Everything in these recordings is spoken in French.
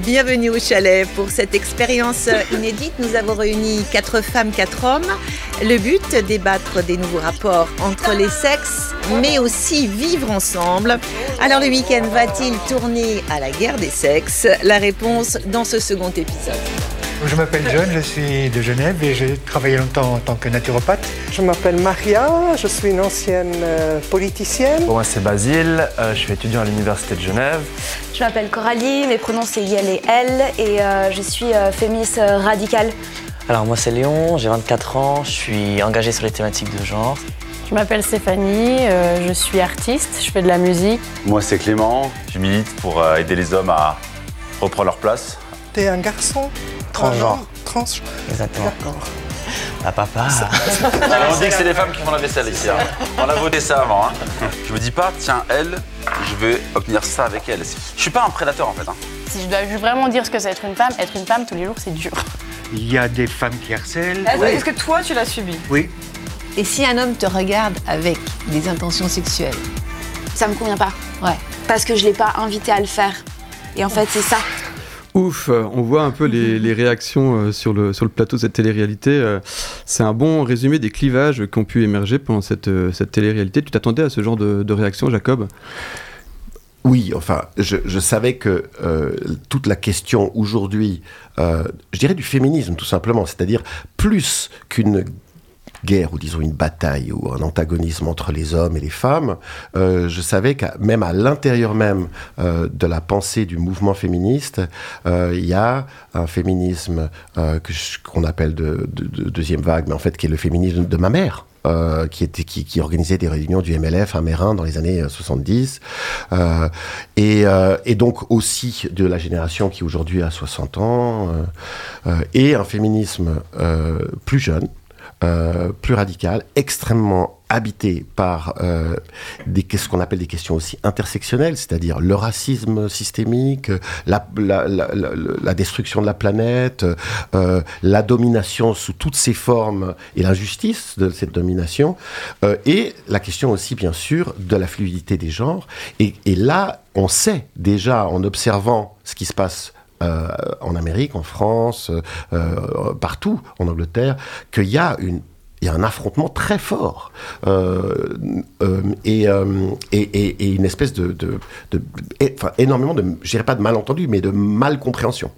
Bienvenue au chalet. Pour cette expérience inédite, nous avons réuni quatre femmes, quatre hommes. Le but, débattre des nouveaux rapports entre les sexes, mais aussi vivre ensemble. Alors le week-end va-t-il tourner à la guerre des sexes? La réponse dans ce second épisode. Je m'appelle John, je suis de Genève et j'ai travaillé longtemps en tant que naturopathe. Je m'appelle Maria, je suis une ancienne euh, politicienne. moi c'est Basile, euh, je suis étudiant à l'Université de Genève. Je m'appelle Coralie, mes pronoms c'est Yel et elle et euh, je suis féministe radicale. Alors moi c'est Léon, j'ai 24 ans, je suis engagée sur les thématiques de genre. Je m'appelle Stéphanie, je suis artiste, je fais de la musique. Moi c'est Clément, je milite pour aider les hommes à reprendre leur place. T'es un garçon Transgenre. Trans. Exactement. D'accord. Ah papa on dit que c'est les femmes qui font la vaisselle ici. Hein. On a voté ça avant. Hein. Je me dis pas, tiens, elle, je vais obtenir ça avec elle. Je suis pas un prédateur en fait. Hein. Si je dois vraiment dire ce que c'est être une femme, être une femme tous les jours, c'est dur. Il y a des femmes qui harcèlent. Est-ce que toi, tu l'as subi? Oui. Et si un homme te regarde avec des intentions sexuelles? Ça me convient pas. Ouais. Parce que je l'ai pas invité à le faire. Et en fait, c'est ça. Ouf, on voit un peu les, réactions euh, sur le, plateau de cette télé-réalité. Euh, c'est un bon résumé des clivages qui ont pu émerger pendant cette, euh, cette télé-réalité. Tu t'attendais à ce genre de, de réaction, Jacob? Oui, enfin, je, savais que toute la question aujourd'hui, je dirais du féminisme tout simplement, c'est-à-dire plus qu'une guerre ou disons une bataille ou un antagonisme entre les hommes et les femmes, euh, je savais que même à l'intérieur même euh, de la pensée du mouvement féministe, euh, il y a un féminisme qu'on appelle de, deuxième vague, mais en fait qui est le féminisme de ma mère. qui, était, qui, organisait des réunions du MLF à Mérin dans les années 70, et, et, donc aussi de la génération qui aujourd'hui a 60 ans, et un féminisme plus jeune, euh, plus radical, extrêmement habité par euh, des, ce qu'on appelle des questions aussi intersectionnelles, c'est-à-dire le racisme systémique, la, destruction de la planète, euh, la domination sous toutes ses formes et l'injustice de cette domination, et la question aussi bien sûr de la fluidité des genres. Et là, on sait déjà en observant ce qui se passe euh, en Amérique, en France, euh, partout, en Angleterre, qu'il y a un affrontement très fort euh, et, une espèce de, de, enfin, énormément de, je dirais pas de malentendu, mais de mal compréhension.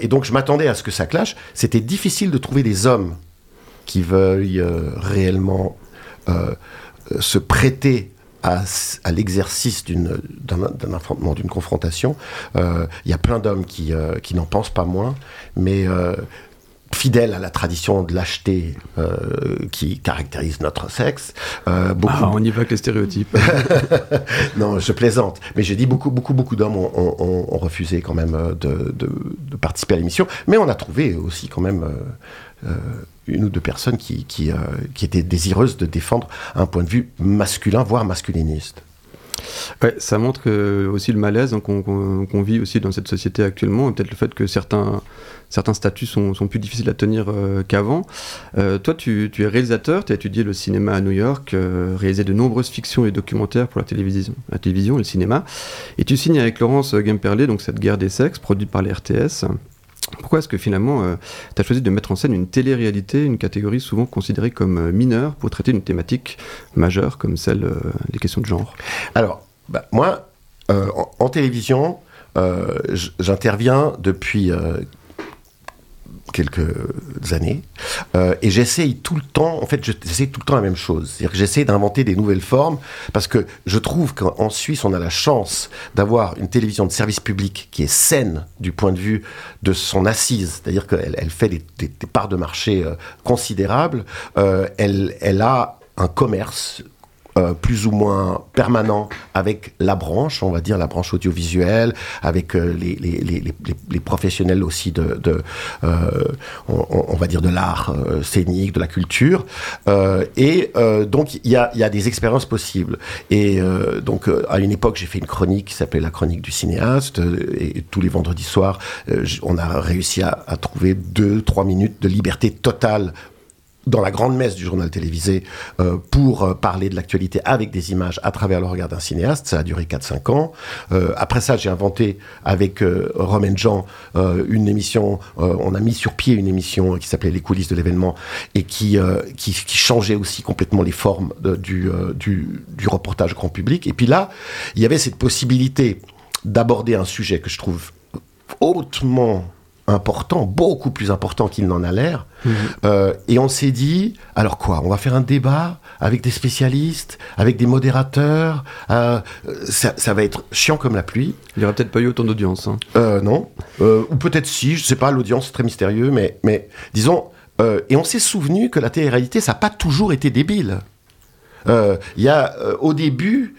et donc je m'attendais à ce que ça clash. C'était difficile de trouver des hommes qui veuillent réellement se prêter à, l'exercice d'un affrontement, d'une confrontation. Euh, il y a plein d'hommes qui, euh, qui n'en pensent pas moins, mais euh, fidèles à la tradition de lâcheté qui caractérise notre sexe. beaucoup... Ah, on y va avec les stéréotypes. non, je plaisante. Mais j'ai dit beaucoup, beaucoup, beaucoup d'hommes ont, refusé quand même de, de participer à l'émission. Mais on a trouvé aussi quand même une ou deux personnes qui, qui, euh, qui, étaient désireuses de défendre un point de vue masculin, voire masculiniste. Ouais, ça montre aussi le malaise hein, qu'on vit aussi dans cette société actuellement, et peut-être le fait que certains, statuts sont, plus difficiles à tenir euh, qu'avant. Euh, toi, tu, es réalisateur, tu as étudié le cinéma à New York, réalisé de nombreuses fictions et documentaires pour la télévision, la télévision et le cinéma, et tu signes avec Laurence Gemperlé donc cette guerre des sexes produite par les RTS. Pourquoi est-ce que finalement euh, tu as choisi de mettre en scène une télé-réalité, une catégorie souvent considérée comme euh, mineure pour traiter une thématique majeure comme celle euh, des questions de genre? Alors, bah, moi, en, télévision, j'interviens depuis quelques années, euh, et j'essaye tout le temps, en fait, j'essaye tout le temps la même chose. C'est-à-dire que j'essaie d'inventer des nouvelles formes, parce que je trouve qu'en Suisse, on a la chance d'avoir une télévision de service public qui est saine du point de vue de son assise, c'est-à-dire qu'elle elle fait des, des, parts de marché euh, considérables, euh, elle, elle a un commerce euh, plus ou moins permanent avec la branche, on va dire la branche audiovisuelle, avec euh, les, professionnels aussi de, euh, on, va dire de l'art scénique, de la culture. et donc il y a, des expériences possibles. Et donc à une époque j'ai fait une chronique qui s'appelait la chronique du cinéaste. Et tous les vendredis soirs, on a réussi à trouver deux, trois minutes de liberté totale dans la grande messe du journal télévisé euh, pour euh, parler de l'actualité avec des images à travers le regard d'un cinéaste. Ça a duré 4-5 ans. Euh, après ça, j'ai inventé avec Romain Jean une émission, on a mis sur pied une émission qui s'appelait Les coulisses de l'événement et qui, qui, changeait aussi complètement les formes du, du, du reportage grand public. Et puis là, il y avait cette possibilité d'aborder un sujet que je trouve hautement important, beaucoup plus important qu'il n'en a l'air. Euh, et on s'est dit, alors quoi On va faire un débat avec des spécialistes, avec des modérateurs. euh, ça, ça va être chiant comme la pluie. Il n'y aurait peut-être pas eu autant d'audience. hein. Euh, non. Euh, ou peut-être si, je sais pas, l'audience c'est très mystérieux, mais, mais disons. et on s'est souvenu que la télé-réalité, ça n'a pas toujours été débile. Il y a au début,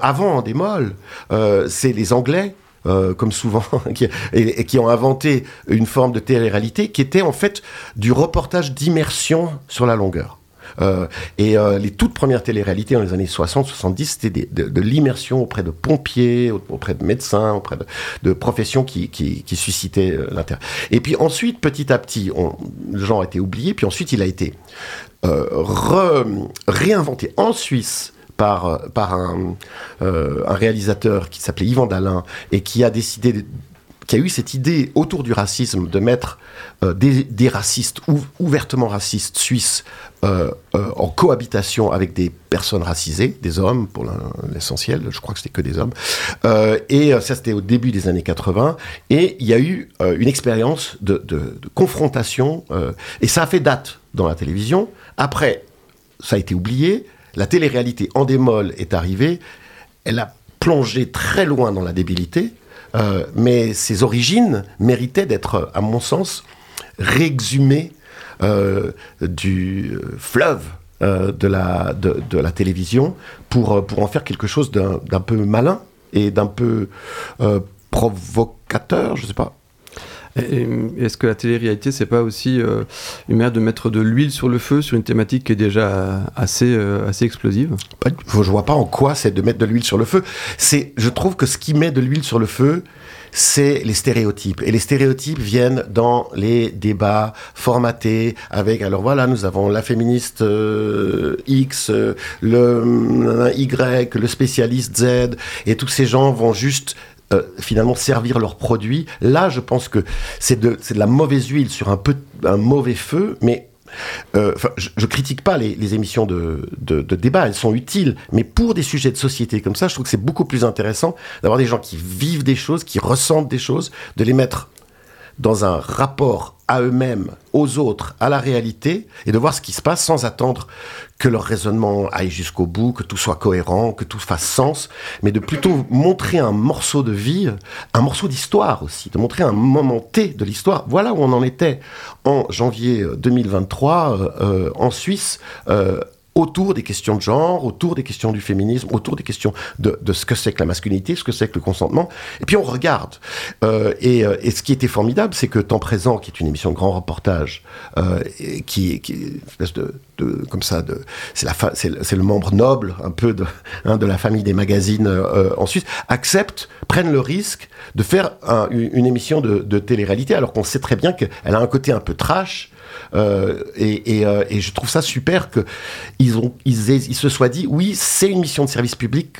avant molles, euh, c'est les Anglais. Euh, comme souvent, et, qui ont inventé une forme de télé-réalité qui était en fait du reportage d'immersion sur la longueur. Euh, et euh, les toutes premières téléréalités dans les années 60-70, c'était de, l'immersion auprès de pompiers, auprès de médecins, auprès de, professions qui, suscitaient l'intérêt. Et puis ensuite, petit à petit, le genre a été oublié, puis ensuite il a été réinventé en Suisse par, euh, un, réalisateur qui s'appelait Yvan Dalin et qui a décidé qui a eu cette idée autour du racisme de mettre euh, des, racistes ou, ouvertement racistes suisses euh, en cohabitation avec des personnes racisées, des hommes pour l'essentiel, je crois que c'était que des hommes. Et ça c'était au début des années 80. Et il y a eu une expérience de, de- confrontation et ça a fait date dans la télévision. Après, ça a été oublié. La télé-réalité en démol est arrivée. Elle a plongé très loin dans la débilité, euh, mais ses origines méritaient d'être, à mon sens, réexhumées euh, du euh, fleuve de, la, de, la télévision pour, pour en faire quelque chose d'un peu malin et d'un peu provocateur, je sais pas. Est-ce que la télé-réalité, c'est pas aussi euh, une manière de mettre de l'huile sur le feu sur une thématique qui est déjà assez, euh, assez explosive? Du- Je vois pas en quoi c'est de mettre de l'huile sur le feu. C'est, je trouve que ce qui met de l'huile sur le feu, c'est les stéréotypes. Et les stéréotypes viennent dans les débats formatés avec, alors voilà, nous avons la féministe euh, X, le Y, le spécialiste Z, et tous ces gens vont juste euh, finalement servir leurs produits. Là, je pense que c'est de, de la mauvaise huile sur un, peu, un mauvais feu, mais euh, je, je critique pas les, les émissions de, de, de débat, elles sont utiles, mais pour des sujets de société comme ça, je trouve que c'est beaucoup plus intéressant d'avoir des gens qui vivent des choses, qui ressentent des choses, de les mettre dans un rapport à eux-mêmes, aux autres, à la réalité, et de voir ce qui se passe sans attendre que leur raisonnement aille jusqu'au bout, que tout soit cohérent, que tout fasse sens, mais de plutôt montrer un morceau de vie, un morceau d'histoire aussi, de montrer un moment T de l'histoire. Voilà où on en était en janvier euh, 2023 euh, euh, en Suisse. euh, autour des questions de genre, autour des questions du féminisme, autour des questions de, ce que c'est que la masculinité, ce que c'est que le consentement. Et puis on regarde. Euh, et, euh, et ce qui était formidable, c'est que Temps présent, qui est une émission de grand reportage, euh, qui, est de, comme ça, c'est le, membre noble un peu de, hein, la famille des magazines en Suisse, accepte, prennent le risque de faire un- une, émission de télé-réalité, alors qu'on sait très bien qu'elle a un côté un peu trash. Euh, euh, et je trouve ça super que ils ont se soient dit oui c'est une mission de service public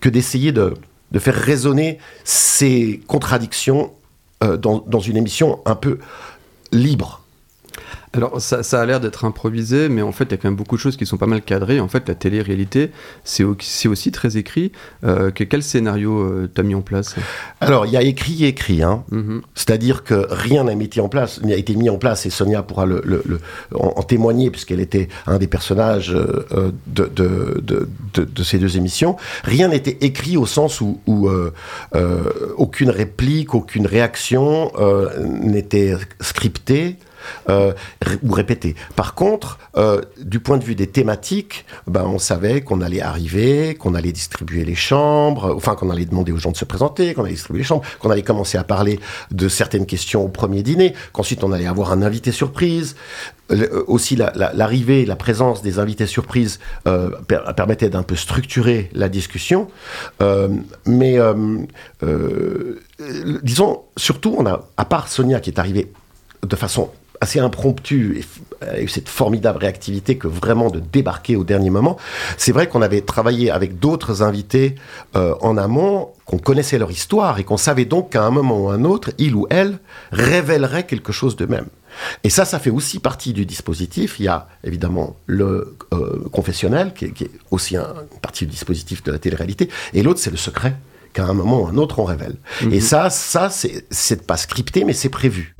que d'essayer de, faire résonner ces contradictions euh, dans une émission un peu libre. Alors, ça, ça a l'air d'être improvisé, mais en fait, il y a quand même beaucoup de choses qui sont pas mal cadrées. En fait, la télé-réalité, c'est au- c'est aussi très écrit. Euh, que, quel scénario euh, t'as mis en place? Alors il y a écrit et écrit, hein. Mhm. c'est-à-dire que rien n'a été en place, n'a été mis en place et Sonia pourra le, le- le- en, en témoigner puisqu'elle était un des personnages euh, de, de, de, de- de ces deux émissions. Rien n'était écrit au sens où, où, euh, aucune réplique, aucune réaction n'était scriptée. Euh, ou répétée. Par contre, euh, du point de vue des thématiques, ben, on savait qu'on allait arriver, qu'on allait distribuer les chambres, enfin qu'on allait demander aux gens de se présenter, qu'on allait distribuer les chambres, qu'on allait commencer à parler de certaines questions au premier dîner, qu'ensuite on allait avoir un invité surprise. Euh, aussi la- la- l'arrivée, la, présence des invités surprises per- permettait d'un peu structurer la discussion. Mais disons, surtout, on a, à part Sonia qui est arrivée de façon assez impromptu et a eu cette formidable réactivité que vraiment de débarquer au dernier moment. C'est vrai qu'on avait travaillé avec d'autres invités euh, en amont, qu'on connaissait leur histoire et qu'on savait donc qu'à un moment ou un autre, il ou elle révélerait quelque chose d'eux-mêmes. Et ça, ça fait aussi partie du dispositif. Il y a évidemment le euh, confessionnel, qui est, qui est aussi un, une partie du dispositif de la télé-réalité, et l'autre, c'est le secret qu'à un moment ou un autre, on révèle. Et ça, ça, c'est c'est pas scripté, mais c'est prévu.